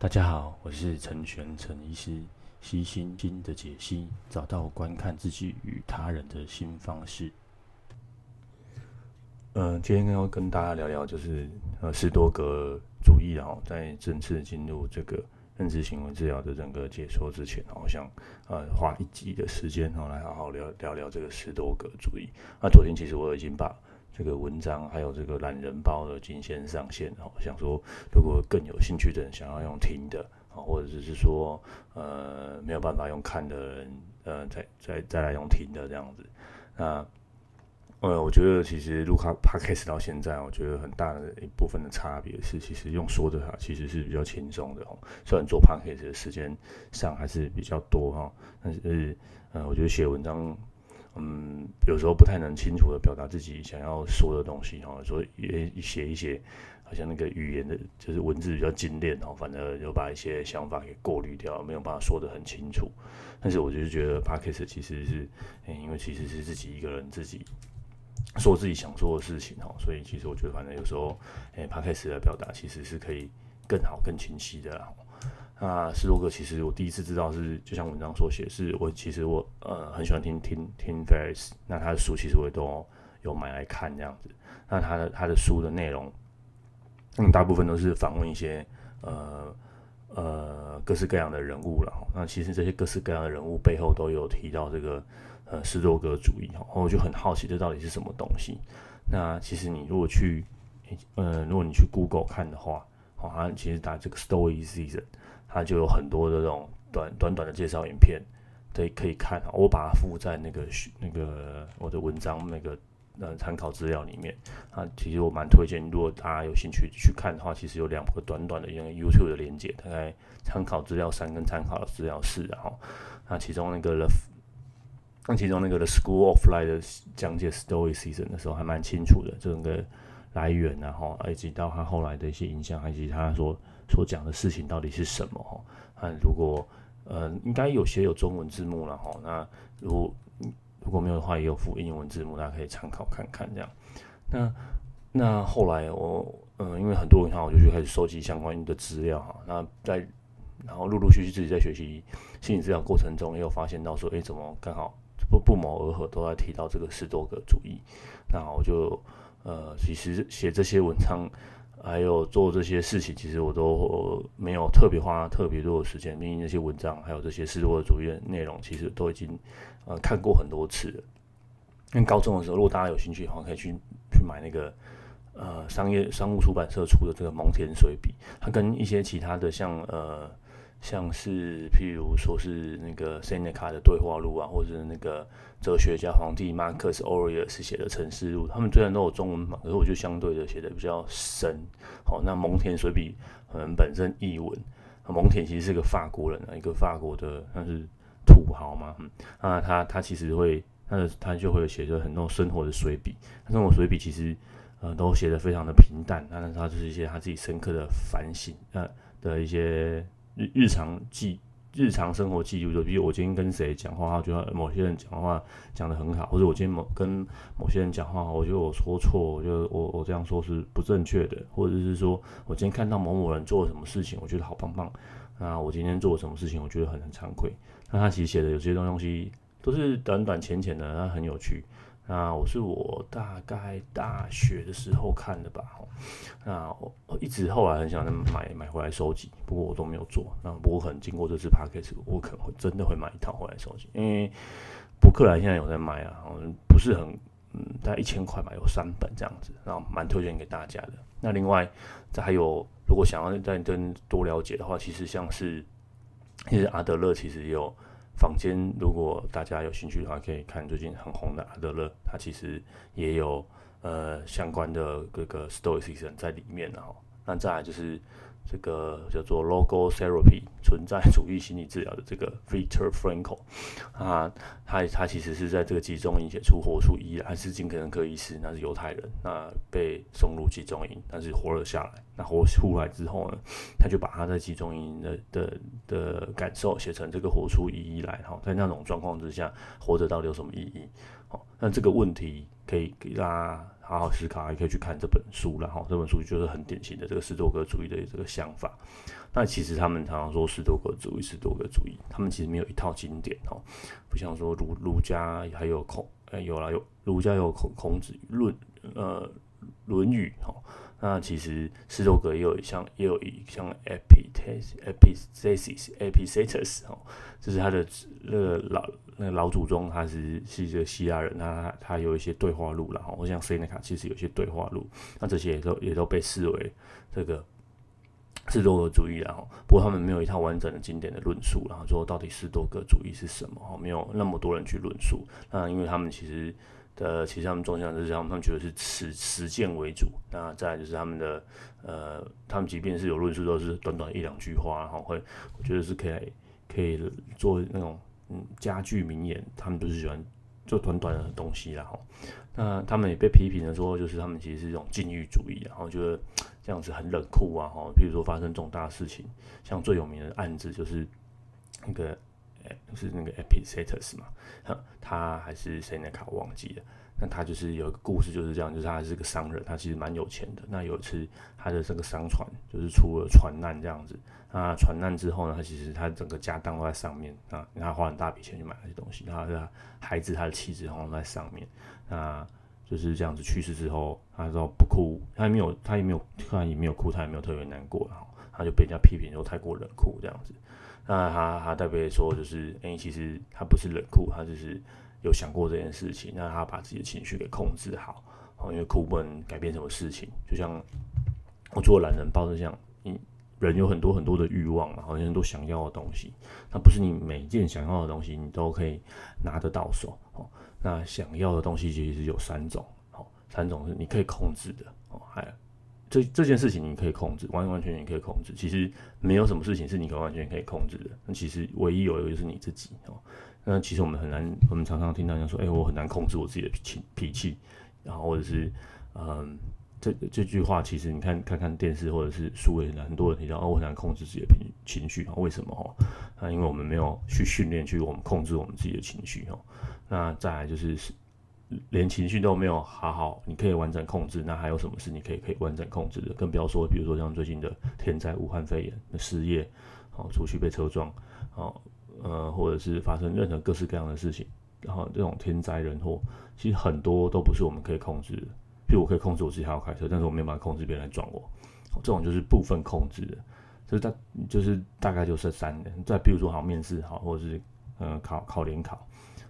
大家好，我是陈玄陈医师，悉心经的解析，找到观看自己与他人的新方式。嗯、今天要跟大家聊聊，就是呃，斯多个主义，然后在正式进入这个认知行为治疗的整个解说之前，我想呃花一集的时间，然后来好好聊聊聊这个斯多个主义。那昨天其实我已经把。这个文章还有这个懒人包的金先上线哦，想说如果更有兴趣的人想要用听的啊，或者只是说呃没有办法用看的人，呃再再再来用听的这样子。那呃我觉得其实录卡 Podcast 到现在，我觉得很大的一部分的差别是，其实用说的哈其实是比较轻松的哦。虽然做 Podcast 的时间上还是比较多哈，但是呃我觉得写文章。嗯，有时候不太能清楚的表达自己想要说的东西哈，所以也写一些，好像那个语言的，就是文字比较精炼哦，反正就把一些想法给过滤掉，没有办法说的很清楚。但是我就是觉得 Podcast 其实是，嗯，因为其实是自己一个人自己说自己想说的事情哈，所以其实我觉得反正有时候，哎，Podcast 的表达其实是可以更好、更清晰的啦。那斯多葛其实我第一次知道是，就像文章所写，是我其实我呃很喜欢听听听 Ferris，那他的书其实我也都有买来看这样子。那他的他的书的内容，嗯，大部分都是访问一些呃呃各式各样的人物了。那其实这些各式各样的人物背后都有提到这个呃斯多葛主义，然后我就很好奇这到底是什么东西。那其实你如果去呃如果你去 Google 看的话，好，像其实打这个 Stoicism。它就有很多的这种短短短的介绍影片，对，可以看。我把它附在那个那个我的文章那个呃参考资料里面。啊，其实我蛮推荐，如果大家有兴趣去看的话，其实有两个短短的一个 YouTube 的连接，大概参考资料三跟参考资料四，然后那其中那个 The，那其中那个 The School of Life 的讲解 Story Season 的时候还蛮清楚的，整个来源然后以及到他后来的一些影响，以及他说。所讲的事情到底是什么？哈，那如果呃，应该有些有中文字幕了哈。那如果如果没有的话，也有附英文字幕，大家可以参考看看这样。那那后来我嗯，因为很多人看，我就去开始收集相关的资料哈。那在然后陆陆续续自己在学习心理治疗过程中，也有发现到说，哎，怎么刚好不不谋而合，都在提到这个十多个主义。那我就呃，其实写这些文章。还有做这些事情，其实我都没有特别花特别多的时间。毕竟那些文章，还有这些斯多葛主页内容，其实都已经呃看过很多次了。因为高中的时候，如果大家有兴趣的话，可以去去买那个呃商业商务出版社出的这个蒙田水笔。它跟一些其他的像呃像是譬如说是那个塞内卡的对话录啊，或者是那个。哲学家皇帝马克思·欧瑞尔斯写的《沉思录》，他们虽然都有中文版，可是我就相对的写的比较深。好，那蒙田随笔可能本身译文，蒙田其实是个法国人啊，一个法国的，他是土豪嘛，嗯，啊，他他其实会，他他就会写着很多生活的随笔，他生活随笔其实呃都写的非常的平淡，但是他就是一些他自己深刻的反省，呃的一些日日常记。日常生活记录，就比如我今天跟谁讲话，我觉得某些人讲话讲得很好，或者我今天某跟某些人讲话，我觉得我说错，我觉得我我这样说是不正确的，或者是说我今天看到某某人做了什么事情，我觉得好棒棒，啊，我今天做了什么事情，我觉得很很惭愧。那他其实写的有些东西都是短短浅浅的，那很有趣。啊我是我大概大学的时候看的吧，哦那我一直后来很想买买回来收集，不过我都没有做。那不过可能经过这次 podcast 我可能会真的会买一套回来收集，因为博客来现在有在卖啊，不是很嗯，大概一千块吧，有三本这样子，然后蛮推荐给大家的。那另外这还有，如果想要再真多了解的话，其实像是其实阿德勒其实也有。房间如果大家有兴趣的话，可以看最近很红的阿德勒，他其实也有呃相关的各个 story season 在里面的哈。那再来就是。这个叫做 Logotherapy 存在主义心理治疗的这个 Viktor Frankl 啊，他他其实是在这个集中营写出活出意义来，还是精神科医师，那是犹太人，那被送入集中营，但是活了下来。那活出来之后呢，他就把他在集中营的的的感受写成这个活出意义来。哈，在那种状况之下，活着到底有什么意义？好，那这个问题可以给大家。好好思考，也可以去看这本书，然后这本书就是很典型的这个斯多葛主义的这个想法。那其实他们常常说斯多葛主义，斯多葛主义，他们其实没有一套经典哦，不像说儒儒家还有孔，哎有了有儒家有孔孔子论，呃《论语》哈。那其实斯多葛也有像也有一像 Epictetus Epictetus Epictetus 哦，就是他的那个老那个老祖宗，他是是一个希腊人，他他有一些对话录，然后像塞内卡其实有些对话录，那这些也都也都被视为这个斯多葛主义，然后不过他们没有一套完整的经典的论述，然后说到底斯多葛主义是什么？哦，没有那么多人去论述，那因为他们其实。呃，其实他们中心就是他们，他们觉得是实实践为主。那再就是他们的，呃，他们即便是有论述，都是短短一两句话，然后会，我觉得是可以可以做那种嗯佳句名言。他们都是喜欢做短短的东西，然后，那他们也被批评的说，就是他们其实是一种禁欲主义，然后觉得这样子很冷酷啊。哈，譬如说发生重大事情，像最有名的案子就是那个。就是那个 Epictetus 嘛，他还是谁呢？卡我忘记了。那他就是有一个故事，就是这样，就是他是个商人，他其实蛮有钱的。那有一次他的这个商船就是出了船难这样子，那船难之后呢，他其实他整个家当都在上面啊，他花很大笔钱去买那些东西，然后他孩子、他的妻子好像都在上面，那就是这样子去世之后，他说不哭，他也没有，他也没有，他也没有哭，他也没有特别难过，然后他就被人家批评说太过冷酷这样子。那他他特别说，就是哎、其实他不是冷酷，他就是有想过这件事情。那他把自己的情绪给控制好，哦，因为哭不能改变什么事情。就像我做懒人包，是这样，你人有很多很多的欲望嘛，好像都想要的东西。那不是你每件想要的东西，你都可以拿得到手。哦，那想要的东西其实是有三种，哦，三种是你可以控制的，哦，还有。这这件事情你可以控制，完完全全可以控制。其实没有什么事情是你可完全可以控制的。那其实唯一有一个就是你自己哦。那其实我们很难，我们常常听到人说：“哎，我很难控制我自己的脾气。”脾气，然后或者是嗯，这这句话其实你看看看电视或者是书里，很多人提到：“哦，我很难控制自己的情情绪。”为什么？哦，那因为我们没有去训练去我们控制我们自己的情绪哦。那再来就是。连情绪都没有好好，你可以完整控制，那还有什么是你可以可以完整控制的？更不要说，比如说像最近的天灾、武汉肺炎失业，哦，出去被车撞，哦，呃，或者是发生任何各式各样的事情，然后这种天灾人祸，其实很多都不是我们可以控制的。譬如我可以控制我自己还要开车，但是我没办法控制别人来撞我，这种就是部分控制的。所以大就是大概就是三年。再比如说好面试好，或者是嗯、呃、考考联考。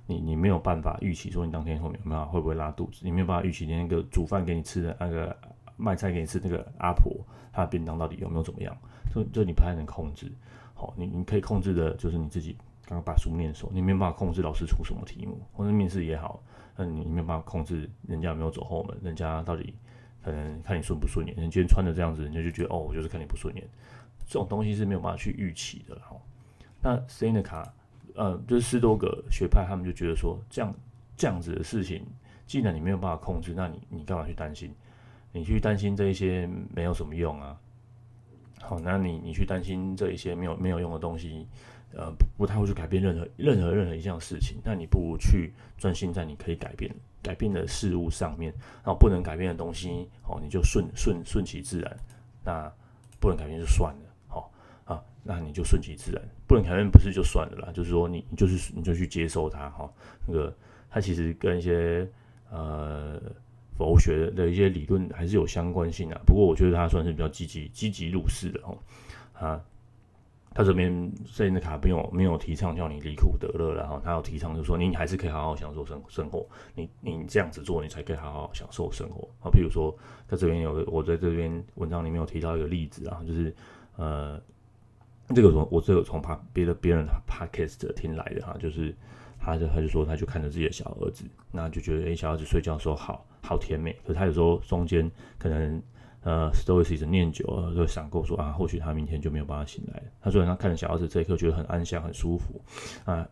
你你没有办法预期说你当天后面有没有会不会拉肚子，你没有办法预期那个煮饭给你吃的那个卖菜给你吃那个阿婆，她的便当到底有没有怎么样？这这你不太能控制。好，你你可以控制的就是你自己刚刚把书念熟，你没有办法控制老师出什么题目，或者面试也好，那你没有办法控制人家有没有走后门，人家到底可能看你顺不顺眼，人今天穿的这样子，人家就觉得哦，我就是看你不顺眼，这种东西是没有办法去预期的。好，那塞内卡。呃，就是十多个学派，他们就觉得说，这样这样子的事情，既然你没有办法控制，那你你干嘛去担心？你去担心这一些没有什么用啊。好，那你你去担心这一些没有没有用的东西，呃，不，不太会去改变任何任何任何一项事情。那你不如去专心在你可以改变改变的事物上面，然后不能改变的东西，哦，你就顺顺顺其自然。那不能改变就算了。那你就顺其自然，不能改变不是就算了啦。就是说你，你就是你就去接受它哈。那个它其实跟一些呃佛学的一些理论还是有相关性的。不过我觉得它算是比较积极积极入世的哦。啊，他这边塞内卡没有没有提倡叫你离苦得乐，然后他有提倡就是说你还是可以好好享受生生活。你你这样子做，你才可以好好享受生活啊。譬如说，在这边有我在这边文章里面有提到一个例子啊，就是呃。这个从我这个从旁别的别人的 podcast 听来的哈，就是他就他就说他就看着自己的小儿子，那就觉得诶，小儿子睡觉的时候好好甜美。可是他有时候中间可能呃 stoicism 念久了，就想过说啊，或许他明天就没有办法醒来。他说他看着小儿子这一刻觉得很安详很舒服啊，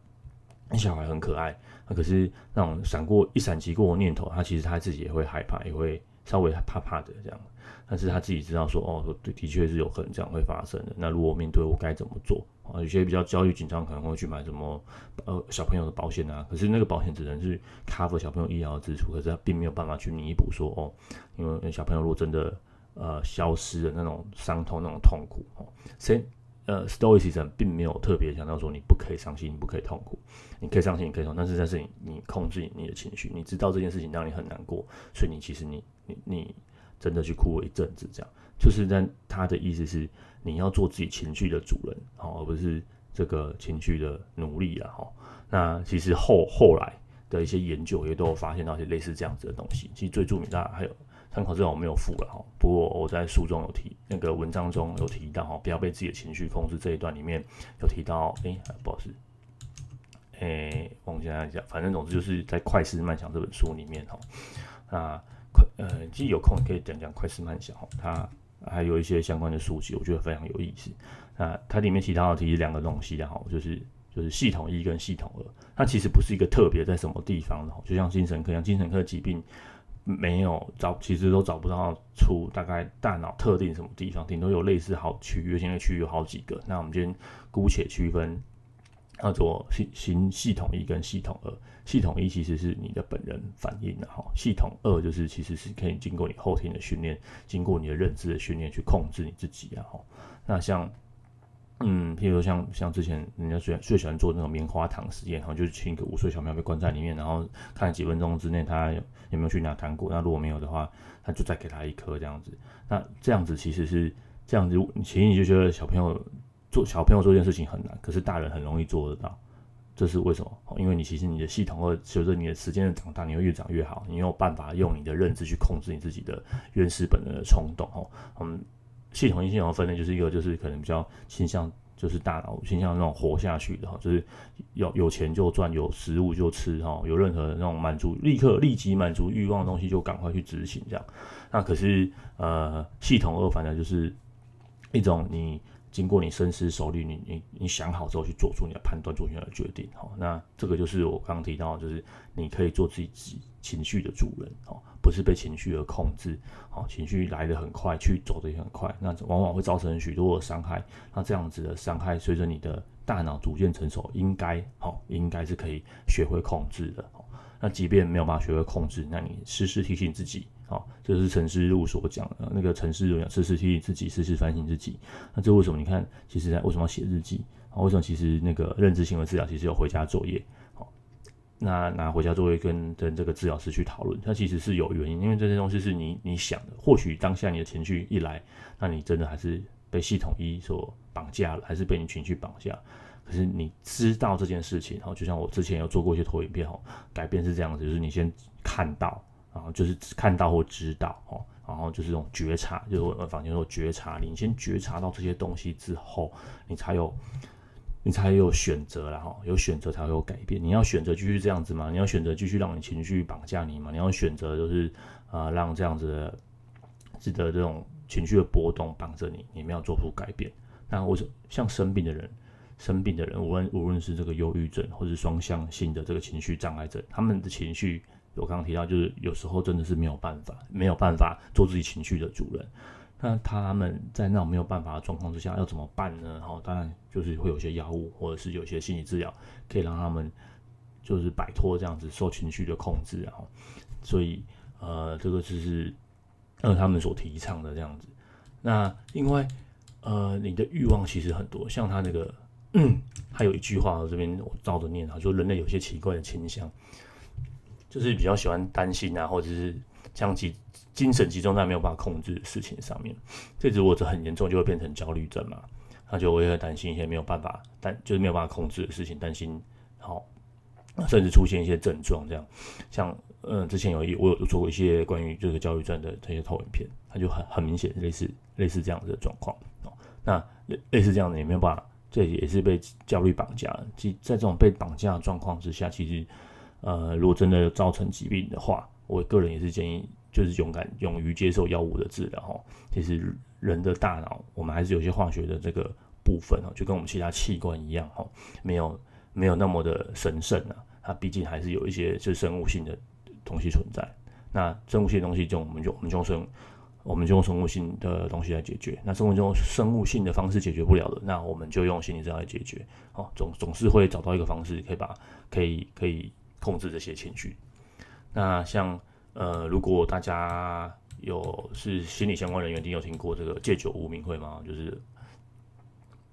那小孩很可爱。那可是那种闪过一闪即过的念头，他其实他自己也会害怕，也会稍微怕怕的这样。但是他自己知道说，哦，对，的确是有可能这样会发生的。那如果面对我该怎么做啊？有些比较焦虑紧张，可能会去买什么呃小朋友的保险啊。可是那个保险只能是 cover 小朋友医疗支出，可是他并没有办法去弥补说，哦，因为小朋友如果真的呃消失了那种伤痛、那种痛苦哦，所以呃 Stoicism 并没有特别强调说你不可以伤心，你不可以痛苦，你可以伤心，你可以痛，但是但是你你控制你的情绪，你知道这件事情让你很难过，所以你其实你你你。真的去哭了一阵子，这样就是在他的意思是，你要做自己情绪的主人，好，而不是这个情绪的奴隶了，哈。那其实后后来的一些研究也都有发现到一些类似这样子的东西。其实最著名的还有参考资料我没有附了哈，不过我在书中有提，那个文章中有提到哈，不要被自己的情绪控制这一段里面有提到，哎、不好意思，哎、欸，忘记一下，反正总之就是在《快思慢想》这本书里面哈，那。呃，其实有空可以讲讲快思慢想，它还有一些相关的书籍，我觉得非常有意思。那它里面提到的其实两个东西的哈，就是就是系统一跟系统二，它其实不是一个特别在什么地方的，就像精神科一样，精神科疾病没有找，其实都找不到出大概大脑特定什么地方，顶多有类似好区域，现在区域有好几个。那我们今天姑且区分。叫做系系系统一跟系统二，系统一其实是你的本人反应的哈，系统二就是其实是可以经过你后天的训练，经过你的认知的训练去控制你自己啊哈。那像嗯，譬如像像之前人家最最喜欢做那种棉花糖实验，然后就是请一个五岁小朋友被关在里面，然后看几分钟之内他有，有没有去拿糖果，那如果没有的话，他就再给他一颗这样子。那这样子其实是这样子，其实你就觉得小朋友。做小朋友做这件事情很难，可是大人很容易做得到，这是为什么？因为你其实你的系统会随着你的时间的长大，你会越长越好，你有办法用你的认知去控制你自己的原始本能的冲动。哦，嗯，系统一系统分类就是一个就是可能比较倾向就是大脑倾向那种活下去的哈，就是有有钱就赚，有食物就吃哈，有任何那种满足立刻立即满足欲望的东西就赶快去执行这样。那可是呃，系统二反正就是一种你。经过你深思熟虑，你你你想好之后去做出你的判断，做出你的决定。好，那这个就是我刚刚提到，就是你可以做自己情绪的主人，哦，不是被情绪而控制。哦，情绪来得很快，去走得也很快，那往往会造成许多的伤害。那这样子的伤害，随着你的大脑逐渐成熟，应该好，应该是可以学会控制的。那即便没有办法学会控制，那你时时提醒自己。哦，这是陈思路所讲的。那个陈思路讲，时时提醒自己，时时反省自己。那这为什么？你看，其实在为什么要写日记？啊，为什么？其实那个认知行为治疗其实有回家作业。那拿回家作业跟跟这个治疗师去讨论，它其实是有原因，因为这些东西是你你想的。或许当下你的情绪一来，那你真的还是被系统一所绑架了，还是被你情绪绑架。可是你知道这件事情，然后，就像我之前有做过一些投影片，哦，改变是这样子，就是你先看到。然后就是看到或知道哦，然后就是这种觉察，就是我坊间说觉察，你先觉察到这些东西之后，你才有，你才有选择了哈，有选择才会有改变。你要选择继续这样子吗？你要选择继续让你情绪绑架你吗？你要选择就是啊、呃，让这样子的，值得这种情绪的波动绑着你，你没有做出改变。那我像生病的人，生病的人，无论无论是这个忧郁症或是双向性的这个情绪障碍症，他们的情绪。我刚刚提到，就是有时候真的是没有办法，没有办法做自己情绪的主人。那他们在那种没有办法的状况之下，要怎么办呢？好，当然就是会有些药物，或者是有些心理治疗，可以让他们就是摆脱这样子受情绪的控制。然后，所以呃，这个就是呃他们所提倡的这样子。那因为呃，你的欲望其实很多，像他那个，嗯，他有一句话，我这边我照着念啊，就人类有些奇怪的倾向。就是比较喜欢担心啊，或者是将其精神集中在没有办法控制的事情上面。这如果这很严重，就会变成焦虑症嘛。他就我也会担心一些没有办法，但就是没有办法控制的事情，担心，好，甚至出现一些症状这样。像嗯，之前有一我有做过一些关于这个焦虑症的这些投影片，它就很很明显类似类似这样子的状况哦。那类似这样的也没有办法，这也是被焦虑绑架了。即在这种被绑架的状况之下，其实。呃，如果真的造成疾病的话，我个人也是建议，就是勇敢、勇于接受药物的治疗哈。其实人的大脑，我们还是有些化学的这个部分哦，就跟我们其他器官一样哈，没有没有那么的神圣啊。它毕竟还是有一些就是生物性的东西存在。那生物性的东西就我们就我们就用生我们就用生物性的东西来解决。那生物就用生物性的方式解决不了的，那我们就用心理治疗来解决。哦，总总是会找到一个方式可以把可以可以控制这些情绪。那像呃，如果大家有是心理相关人员，一定有听过这个戒酒无名会吗？就是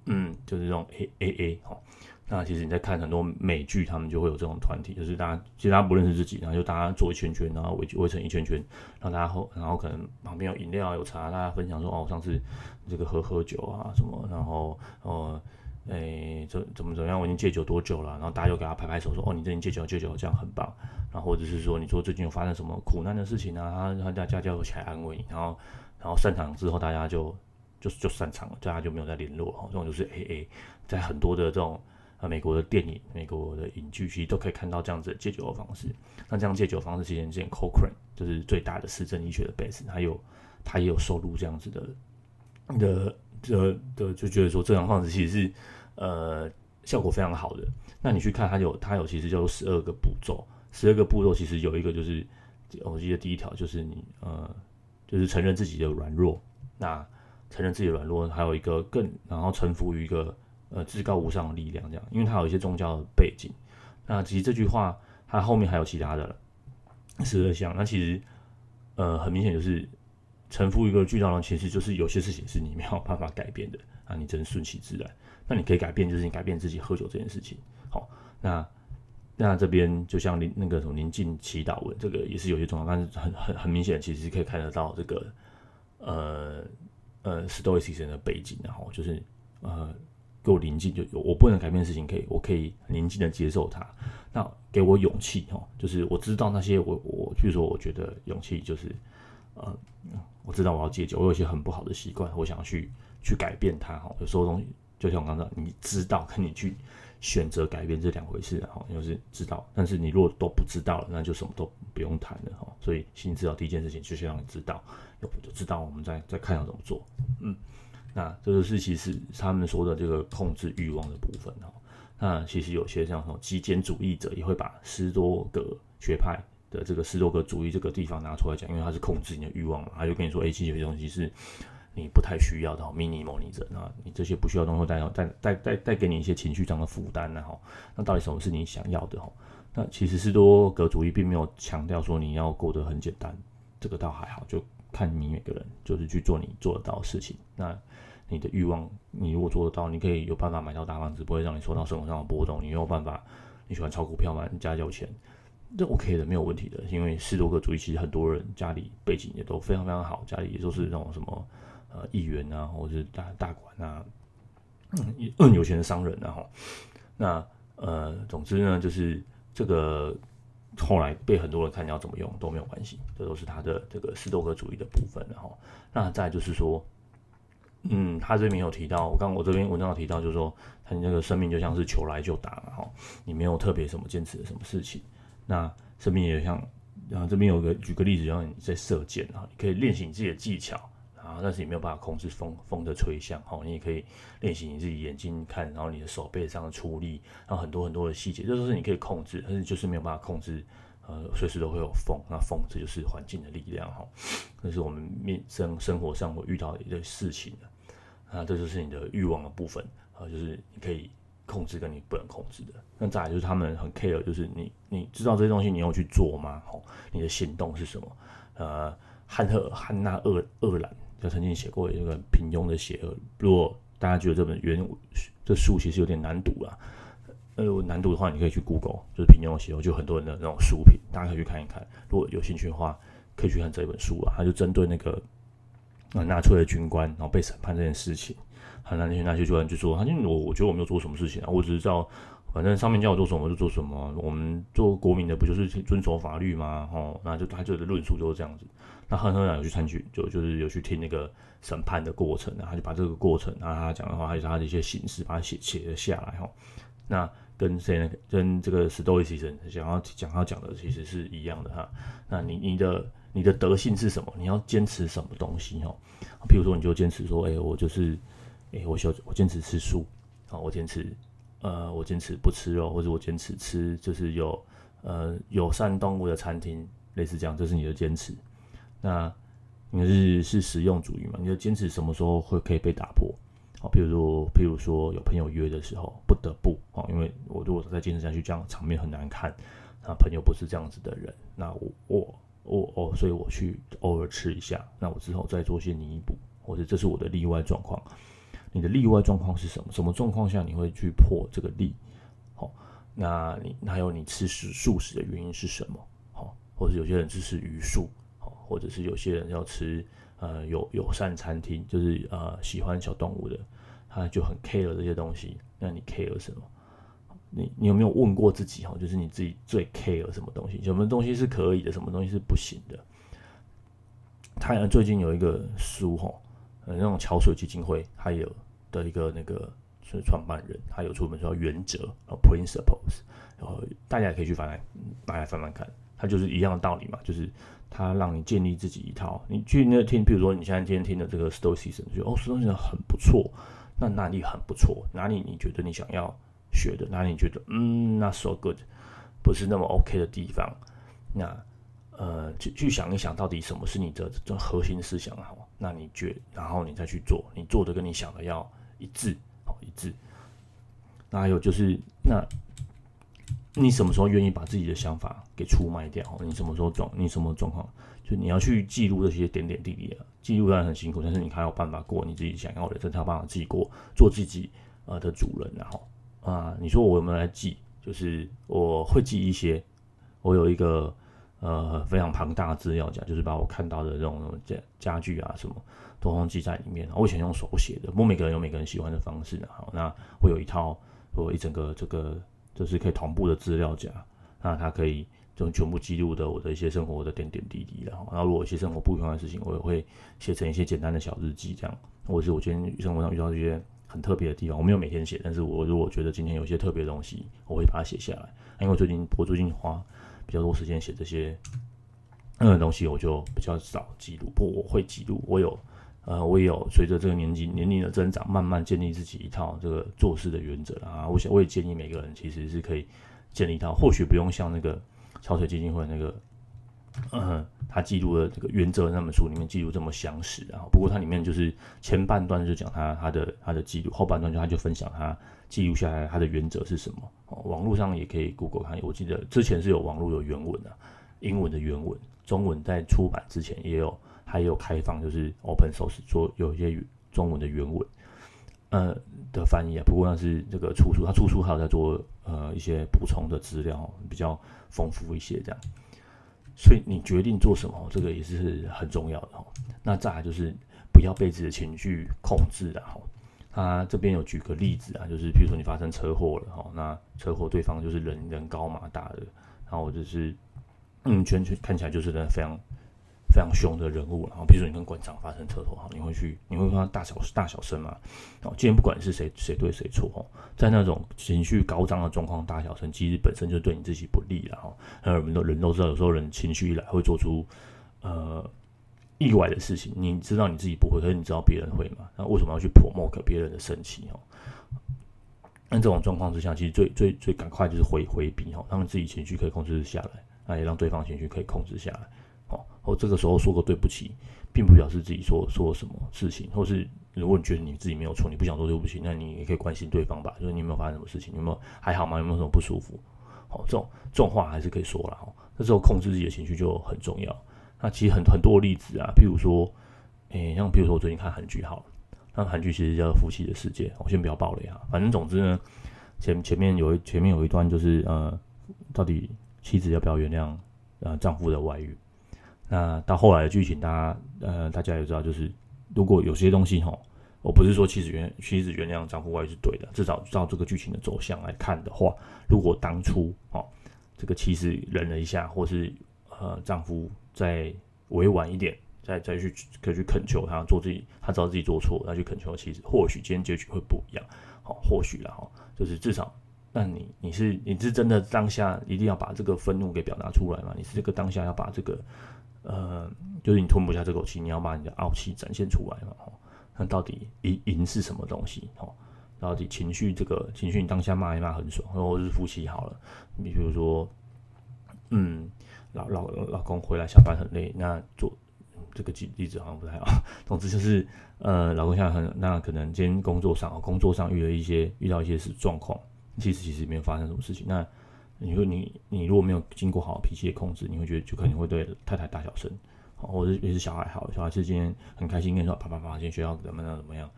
嗯，就是这种 A A A 哈。那其实你在看很多美剧，他们就会有这种团体，就是大家其实大家不认识自己，然后就大家坐一圈圈，然后围围成一圈圈，然后大家后然后可能旁边有饮料有茶，大家分享说哦，我上次这个喝喝酒啊什么，然后呃诶怎怎么怎么样，我已经戒酒多久了？然后大家就给他拍拍手说哦，你最近戒酒戒酒这样很棒。然后或者是说你说最近有发生什么苦难的事情啊，然后大家就起来安慰你，然后然后散场之后大家就就就散场了，大家就没有再联络哈，这种就是 AA，在很多的这种。美国的电影、美国的影剧其实都可以看到这样子的戒酒的方式。那这样戒酒方式，其实之前 Cochrane 就是最大的市政医学的 base，他有他也有收录这样子的的的的，就觉得说这样方式其实是呃效果非常好的。那你去看，它有它有其实就有十二个步骤，十二个步骤其实有一个就是我记得第一条就是你呃就是承认自己的软弱，那承认自己软弱，还有一个更然后臣服于一个。呃，至高无上的力量，这样，因为它有一些宗教的背景。那其实这句话，它后面还有其他的十二项。那其实，呃，很明显就是臣服于一个巨大的，其实就是有些事情是你没有办法改变的啊，你只能顺其自然。那你可以改变，就是你改变自己喝酒这件事情。好，那那这边就像宁那个什么宁静祈祷文，这个也是有些重要，但是很很很明显，其实可以看得到这个呃呃 Stoicism 的背景，然后就是呃。给我宁静，就有我不能改变的事情，可以我可以宁静的接受它。那给我勇气哦，就是我知道那些我我，比如说我觉得勇气就是，呃，我知道我要戒酒，我有一些很不好的习惯，我想要去去改变它哈。有时候东西就像我刚刚，你知道跟你去选择改变这两回事哈，就是知道，但是你如果都不知道了，那就什么都不用谈了哈。所以心知道第一件事情就是让你知道，有就知道我们在在看要怎么做，嗯。那这个是其实他们说的这个控制欲望的部分哈。那其实有些像什么极简主义者也会把斯多葛学派的这个斯多葛主义这个地方拿出来讲，因为它是控制你的欲望嘛，他就跟你说，哎，其实有些东西是你不太需要的，m i n i m a l 你这那你这些不需要东西会带带带带带给你一些情绪上的负担，然后那到底什么是你想要的哈？那其实斯多格主义并没有强调说你要过得很简单，这个倒还好，就。看你每个人就是去做你做得到的事情。那你的欲望，你如果做得到，你可以有办法买到大房子，不会让你受到生活上的波动。你有办法，你喜欢炒股票吗？你家有钱，这 OK 的，没有问题的。因为斯多葛主义其实很多人家里背景也都非常非常好，家里也都是那种什么呃议员啊，或者是大大官啊，嗯，有钱的商人啊。哈，那呃，总之呢，就是这个。后来被很多人看要怎么用都没有关系，这都是他的这个斯多葛主义的部分。然后，那再就是说，嗯，他这边有提到，我刚我这边文章有提到，就是说，他那个生命就像是球来就打嘛，哈，你没有特别什么坚持的什么事情。那生命也像，然后这边有个举个例子，让你在射箭啊，你可以练习你自己的技巧。啊，但是你没有办法控制风风的吹向，好，你也可以练习你自己眼睛看，然后你的手背上的出力，然后很多很多的细节，这都是你可以控制，但是就是没有办法控制，呃，随时都会有风，那风这就是环境的力量，哈，这是我们面生生活上会遇到的一个事情的，啊，这就是你的欲望的部分，啊，就是你可以控制跟你不能控制的，那再来就是他们很 care，就是你你知道这些东西你要去做吗？好，你的行动是什么？呃，汉赫汉娜厄厄兰。他曾经写过一个平庸的邪恶。如果大家觉得这本原这书其实有点难读啦，呃，难读的话，你可以去 Google，就是平庸的邪恶，就很多人的那种书评，大家可以去看一看。如果有兴趣的话，可以去看这本书啊。他就针对那个啊纳粹的军官，然后被审判这件事情，很那些纳粹军官就说，他就我我觉得我没有做什么事情啊，我只是照反正上面叫我做什么我就做什么。我们做国民的不就是遵守法律吗？哦，那就他就的论述就是这样子。那亨特兰有去参军，就就是有去听那个审判的过程，然后他就把这个过程，然后他讲的话，还有他的一些形式，把它写写了下来哈。那跟谁呢？跟这个 Stoicism 想要讲他讲的其实是一样的哈。那你你的你的德性是什么？你要坚持什么东西哈？譬如说，你就坚持说，哎、我就是，哎、欸，我小我坚持吃素，啊，我坚持，呃，我坚持不吃肉，或者我坚持吃就是有呃友善动物的餐厅。类似这样，这是你的坚持。那你是是实用主义嘛？你的坚持什么时候会可以被打破？好，譬如说，譬如说有朋友约的时候，不得不啊，因为我如果再坚持下去，这样场面很难看。那朋友不是这样子的人，那我我我哦，所以我去偶尔吃一下，那我之后再做些弥补，或者这是我的例外状况。你的例外状况是什么？什么状况下你会去破这个例？好，那你还有你吃食素食的原因是什么？好，或者有些人只吃鱼素。或者是有些人要吃呃友友善餐厅，就是呃喜欢小动物的，他就很 care 这些东西。那你 care 什么？你你有没有问过自己哈？就是你自己最 care 什么东西？什么东西是可以的？什么东西是不行的？太阳最近有一个书哈，呃那种桥水基金会还有的一个那个是创办人，他有出本书叫《原则》（Principles），然后大家也可以去翻来，大家翻翻看，它就是一样的道理嘛，就是。他让你建立自己一套，你去那听，比如说你现在今天听的这个 Stoicism，觉得哦，Stoicism 很不错，那哪里很不错？哪里你觉得你想要学的？哪里你觉得嗯，那 so good，不是那么 OK 的地方？那呃，去去想一想，到底什么是你的这核心思想好？那你觉，然后你再去做，你做的跟你想的要一致，好一致。那还有就是那。你什么时候愿意把自己的想法给出卖掉？你什么时候状？你什么状况？就你要去记录这些点点滴滴啊。记录当然很辛苦，但是你还有办法过你自己想要的，真才有办法自己过，做自己呃的主人。然后啊，你说我有没有来记？就是我会记一些，我有一个呃非常庞大的资料夹，就是把我看到的这种家家具啊什么，都通记在里面。我以前用手写的，不过每个人有每个人喜欢的方式。好，那我有一套，我一整个这个。就是可以同步的资料夹，那它可以就全部记录的我的一些生活的点点滴滴，然后，然后如果一些生活不愉快的事情，我也会写成一些简单的小日记，这样，或者是我今天生活上遇到一些很特别的地方，我没有每天写，但是我如果觉得今天有些特别的东西，我会把它写下来，因为最近我最近花比较多时间写这些那个东西，我就比较少记录，不过我会记录，我有。呃，我也有随着这个年纪年龄的增长，慢慢建立自己一套这个做事的原则啊。我想，我也建议每个人其实是可以建立一套，或许不用像那个桥水基金会那个，嗯，他记录的这个原则那本书里面记录这么详实啊。不过它里面就是前半段就讲他他的他的记录，后半段就他就分享他记录下来他的原则是什么。哦，网络上也可以 Google 看，我记得之前是有网络有原文的，英文的原文，中文在出版之前也有。还有开放，就是 open source 做有一些中文的原文，呃的翻译啊。不过那是这个出书，他出书还有在做呃一些补充的资料，比较丰富一些这样。所以你决定做什么，这个也是很重要的哈。那再来就是不要被自己的情绪控制然后，他这边有举个例子啊，就是比如说你发生车祸了哈，那车祸对方就是人人高马大的，然后就是嗯，全全看起来就是人非常。非常凶的人物，然后比如说你跟馆长发生车祸，哈，你会去，你会跟他大小大小声嘛？哦，今天不管是谁谁对谁错，哦，在那种情绪高涨的状况，大小声其实本身就对你自己不利了，哈。还有人都人都知道，有时候人情绪一来会做出呃意外的事情，你知道你自己不会，可是你知道别人会嘛？那为什么要去 provoke 别人的生气？哦，那这种状况之下，其实最最最赶快就是回回避，哈，让自己情绪可以控制下来，那也让对方情绪可以控制下来。哦，这个时候说个对不起，并不表示自己说说什么事情，或是如果你觉得你自己没有错，你不想说对不起，那你也可以关心对方吧，就是你有没有发生什么事情，有没有还好吗？有没有什么不舒服？好，这种这种话还是可以说了哈。这时候控制自己的情绪就很重要。那其实很很多例子啊，譬如说，诶，像譬如说我最近看韩剧好了，那韩剧其实叫《夫妻的世界》，我先不要爆雷哈。反正总之呢，前前面有一前面有一段就是呃，到底妻子要不要原谅呃丈夫的外遇？那到后来的剧情，大家呃，大家也知道，就是如果有些东西哈，我不是说妻子原妻子原谅丈夫外遇是对的，至少照这个剧情的走向来看的话，如果当初哦，这个妻子忍了一下，或是呃丈夫再委婉一点，再再去可以去恳求他做自己，他知道自己做错，再去恳求妻子，或许今天结局会不一样，好，或许了哈，就是至少，那你你是你是真的当下一定要把这个愤怒给表达出来吗？你是这个当下要把这个。呃，就是你吞不下这口气，你要把你的傲气展现出来嘛？哈，那到底赢赢是什么东西？哈，到底情绪这个情绪，你当下骂一骂很爽，或者是夫妻好了，你比如说，嗯，老老老公回来下班很累，那做这个举例子好像不太好。总之就是，呃，老公现在很那可能今天工作上工作上遇了一些遇到一些事状况，其实其实没有发生什么事情。那你说你你如果没有经过好脾气的控制，你会觉得就可能会对太太大小声，或者也是小孩好，小孩是今天很开心跟你说啪啪啪，今天学校怎么样怎么样。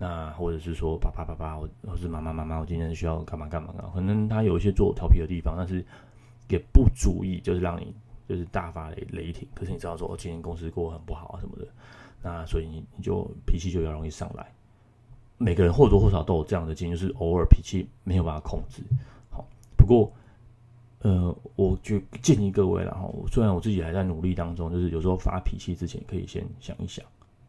那或者是说爸爸爸爸，或或是妈妈妈妈，我今天需要干嘛干嘛干嘛，可能他有一些做调皮的地方，但是也不足以就是让你就是大发雷雷霆。可是你知道说，我今天公司过得很不好啊什么的，那所以你你就脾气就比较容易上来。每个人或多或少都有这样的经验，就是偶尔脾气没有办法控制。好，不过呃，我就建议各位，然后虽然我自己还在努力当中，就是有时候发脾气之前可以先想一想，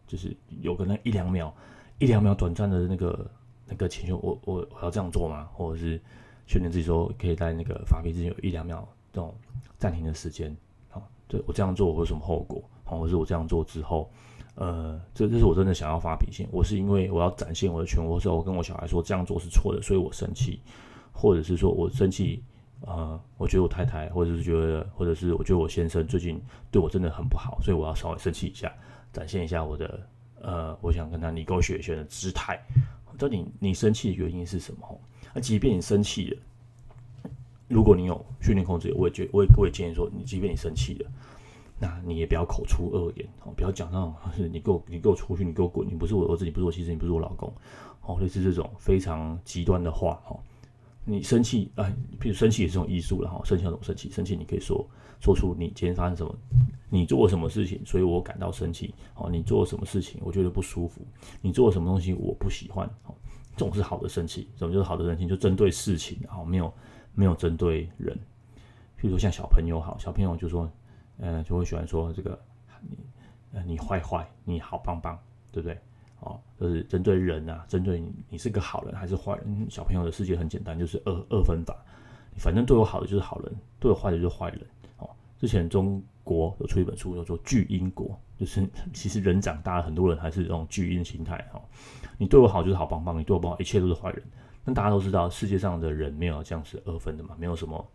就是有个那一两秒。一两秒短暂的那个那个情绪，我我我要这样做吗？或者是训练自己说，可以在那个发脾气之前有一两秒这种暂停的时间，好，对我这样做我有什么后果？好，或者是我这样做之后，呃，这这是我真的想要发脾气，我是因为我要展现我的权威，或者我跟我小孩说这样做是错的，所以我生气，或者是说我生气，呃，我觉得我太太，或者是觉得，或者是我觉得我先生最近对我真的很不好，所以我要稍微生气一下，展现一下我的。呃，我想跟他你勾血血的姿态，到底你生气的原因是什么？那即便你生气了，如果你有训练控制，我也觉我也我也建议说，你即便你生气了，那你也不要口出恶言哦，不要讲那种是你给我你给我出去，你给我滚，你不是我儿子，你不是我妻子，你不是我老公，哦，类似这种非常极端的话哦。你生气，哎，比如生气也是种艺术了哈。生气要怎么生气？生气你可以说说出你今天发生什么，你做了什么事情，所以我感到生气。哦，你做了什么事情，我觉得不舒服。你做了什么东西，我不喜欢。哦，这种是好的生气。什么就是好的生气？就针对事情，然后没有没有针对人。譬如说像小朋友好，小朋友就说，呃，就会喜欢说这个，呃，你坏坏，你好棒棒，对不对？哦，就是针对人啊，针对你，你是个好人还是坏人？小朋友的世界很简单，就是二二分法。反正对我好的就是好人，对我坏的就是坏人。哦，之前中国有出一本书叫做《巨婴国》，就是 其实人长大了，很多人还是这种巨婴心态。哦，你对我好就是好棒棒，你对我不好，一切都是坏人。那大家都知道，世界上的人没有这样是二分的嘛，没有什么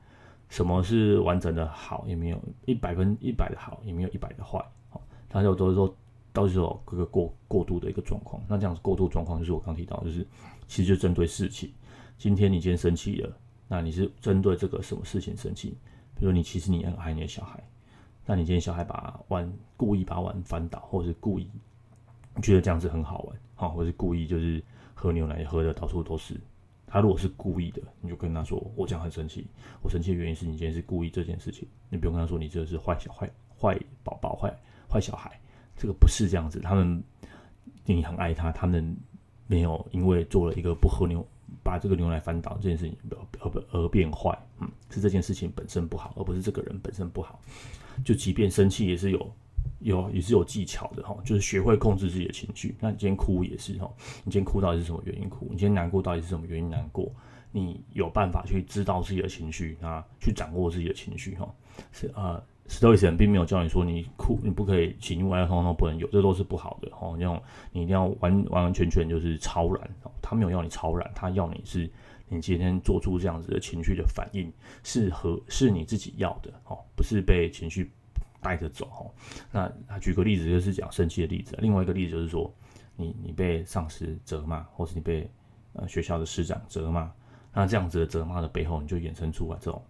什么是完整的好，也没有一百分一百的好，也没有一百的坏。哦，大家都是说。到时候各个过过度的一个状况，那这样子过度状况就是我刚提到，就是其实就针对事情。今天你今天生气了，那你是针对这个什么事情生气？比如你其实你很爱你的小孩，那你今天小孩把碗故意把碗翻倒，或者是故意觉得这样子很好玩，好，或者是故意就是喝牛奶喝的到处都是。他如果是故意的，你就跟他说，我这样很生气，我生气的原因是你今天是故意这件事情，你不用跟他说你这是坏小坏坏宝宝坏坏小孩。这个不是这样子，他们你很爱他，他们没有因为做了一个不喝牛，把这个牛奶翻倒这件事情而而而变坏，嗯，是这件事情本身不好，而不是这个人本身不好。就即便生气也是有有也是有技巧的哈，就是学会控制自己的情绪。那你今天哭也是哈，你今天哭到底是什么原因哭？你今天难过到底是什么原因难过？你有办法去知道自己的情绪啊，去掌握自己的情绪哈，是啊。史多伊斯人并没有教你说，你哭你不可以喜怒哀乐通通不能有，这都是不好的哦。那种你一定要完完完全全就是超然哦，他没有要你超然，他要你是你今天做出这样子的情绪的反应是和是你自己要的哦，不是被情绪带着走哦。那他举个例子就是讲生气的例子，另外一个例子就是说你你被上司责骂，或是你被呃学校的师长责骂，那这样子的责骂的背后，你就衍生出来这种。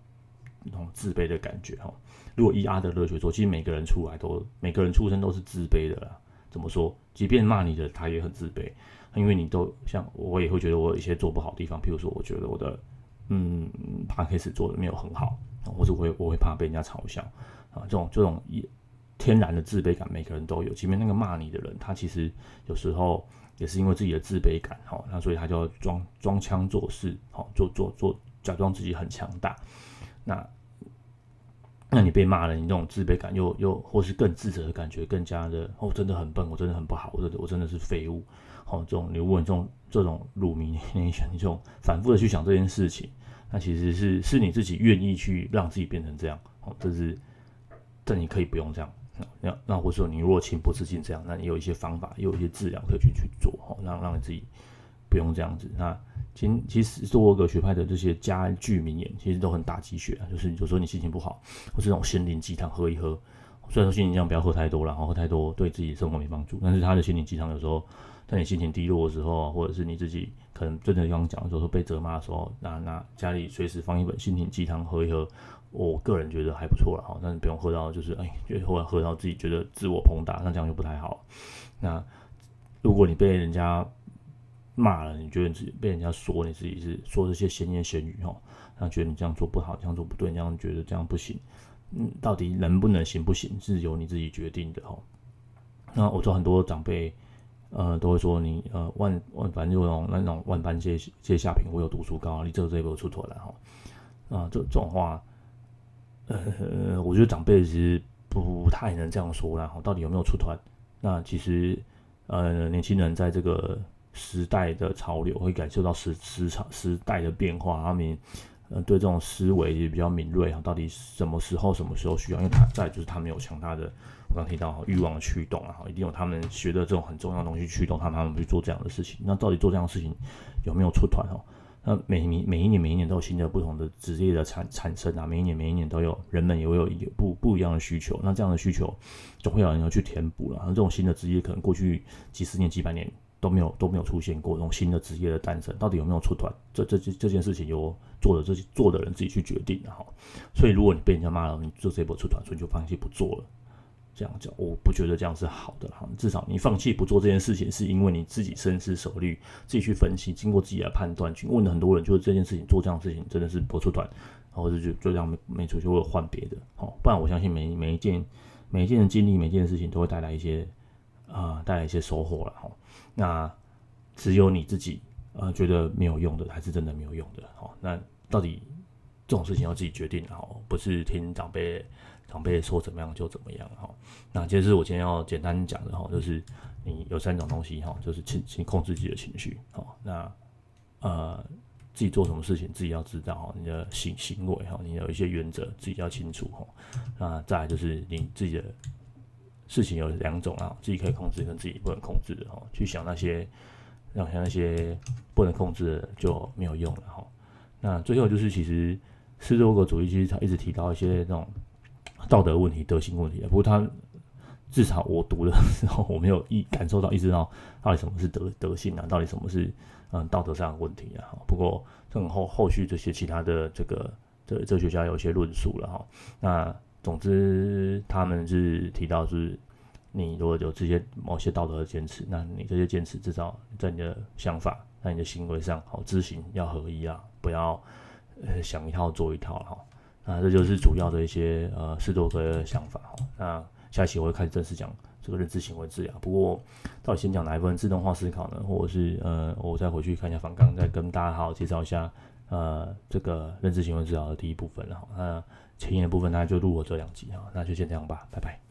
那种自卑的感觉哈，如果以阿德勒学说，其实每个人出来都，每个人出生都是自卑的啦。怎么说？即便骂你的他也很自卑，因为你都像我也会觉得我有一些做不好的地方，譬如说，我觉得我的嗯 Podcast 做的没有很好，或者我会我会怕被人家嘲笑啊，这种这种一天然的自卑感，每个人都有。即便那个骂你的人，他其实有时候也是因为自己的自卑感哈，那所以他就要装装腔作势，好做做做，假装自己很强大。那，那你被骂了，你那种自卑感又又或是更自责的感觉，更加的哦，真的很笨，我真的很不好，我真的我真的是废物，哦，这种你问这种这种辱名，你想你这种反复的去想这件事情，那其实是是你自己愿意去让自己变成这样，哦，这是，但你可以不用这样，那那或者说你如果情不自禁这样，那你有一些方法，有一些治疗可以去去做，哦，让让你自己不用这样子，那其其实多个学派的这些佳句名言，其实都很打鸡血啊。就是有时候你心情不好，或是这种心灵鸡汤喝一喝，虽然说心灵鸡汤不要喝太多了，然后喝太多对自己生活没帮助。但是他的心灵鸡汤有时候，在你心情低落的时候，或者是你自己可能真的刚刚讲的时候被责骂的时候，那那家里随时放一本心灵鸡汤喝一喝，我个人觉得还不错了哈。但是不用喝到就是哎，后来喝到自己觉得自我膨大，那这样就不太好。那如果你被人家骂了，你觉得你自己被人家说你自己是说这些闲言闲语哦，然后觉得你这样做不好，这样做不对，你这样觉得这样不行，嗯，到底能不能行不行，是由你自己决定的哦。那我做很多长辈，呃，都会说你呃万万反正就那种那种万般皆皆下品，唯有读书高，你这个这一步出头了哈。啊，这这种话，呃，我觉得长辈其实不太能这样说啦。哈，到底有没有出团？那其实呃，年轻人在这个。时代的潮流会感受到时时潮时代的变化，他们呃对这种思维也比较敏锐啊。到底什么时候什么时候需要？因为他在就是他们有强大的我刚提到欲望驱动啊，一定有他们学的这种很重要的东西驱动他们，他们去做这样的事情。那到底做这样的事情有没有出团哦？那每每每一年每一年都有新的不同的职业的产产生啊，每一年每一年都有人们也会有一不不一样的需求。那这样的需求总会有人要去填补了。那这种新的职业可能过去几十年几百年。都没有都没有出现过这种新的职业的诞生，到底有没有出团？这这这这件事情由做的这些做的人自己去决定的哈。所以如果你被人家骂了，你做这波出团，所以你就放弃不做了，这样讲我不觉得这样是好的哈。至少你放弃不做这件事情，是因为你自己深思熟虑，自己去分析，经过自己的判断去问了很多人，就是这件事情做这样的事情真的是不出团，或者就就这样没没出去，或者换别的。好，不然我相信每每一件每一件的经历，每件事情都会带来一些、呃，带来一些收获了哈。那只有你自己呃觉得没有用的，还是真的没有用的？好、那到底这种事情要自己决定，好，不是听长辈长辈说怎么样就怎么样，哈、那其实我今天要简单讲的哈，就是你有三种东西哈，就是情情控制自己的情绪，好，那呃自己做什么事情自己要知道哈，你的行行为哈，你有一些原则自己要清楚哈。那再来就是你自己的。事情有两种啊，自己可以控制跟自己不能控制的哈。去想那些，让像那些不能控制的就没有用了哈。那最后就是，其实斯多葛主义其实他一直提到一些那种道德问题、德性问题。不过他至少我读的时候，我没有意感受到、意识到到底什么是德德性啊，到底什么是嗯道德上的问题啊。不过这种后后续这些其他的这个这哲学家有些论述了哈。那总之，他们是提到是，你如果有这些某些道德的坚持，那你这些坚持至少在你的想法、在你的行为上，好知行要合一啊，不要呃想一套做一套哈。那这就是主要的一些呃斯多格的想法哈。那下一期我会开始正式讲这个认知行为治疗。不过到底先讲哪一部分自动化思考呢？或者是呃我再回去看一下方刚，再跟大家好好介绍一下呃这个认知行为治疗的第一部分了哈。那前言的部分，那就录我这两集啊，那就先这样吧，拜拜。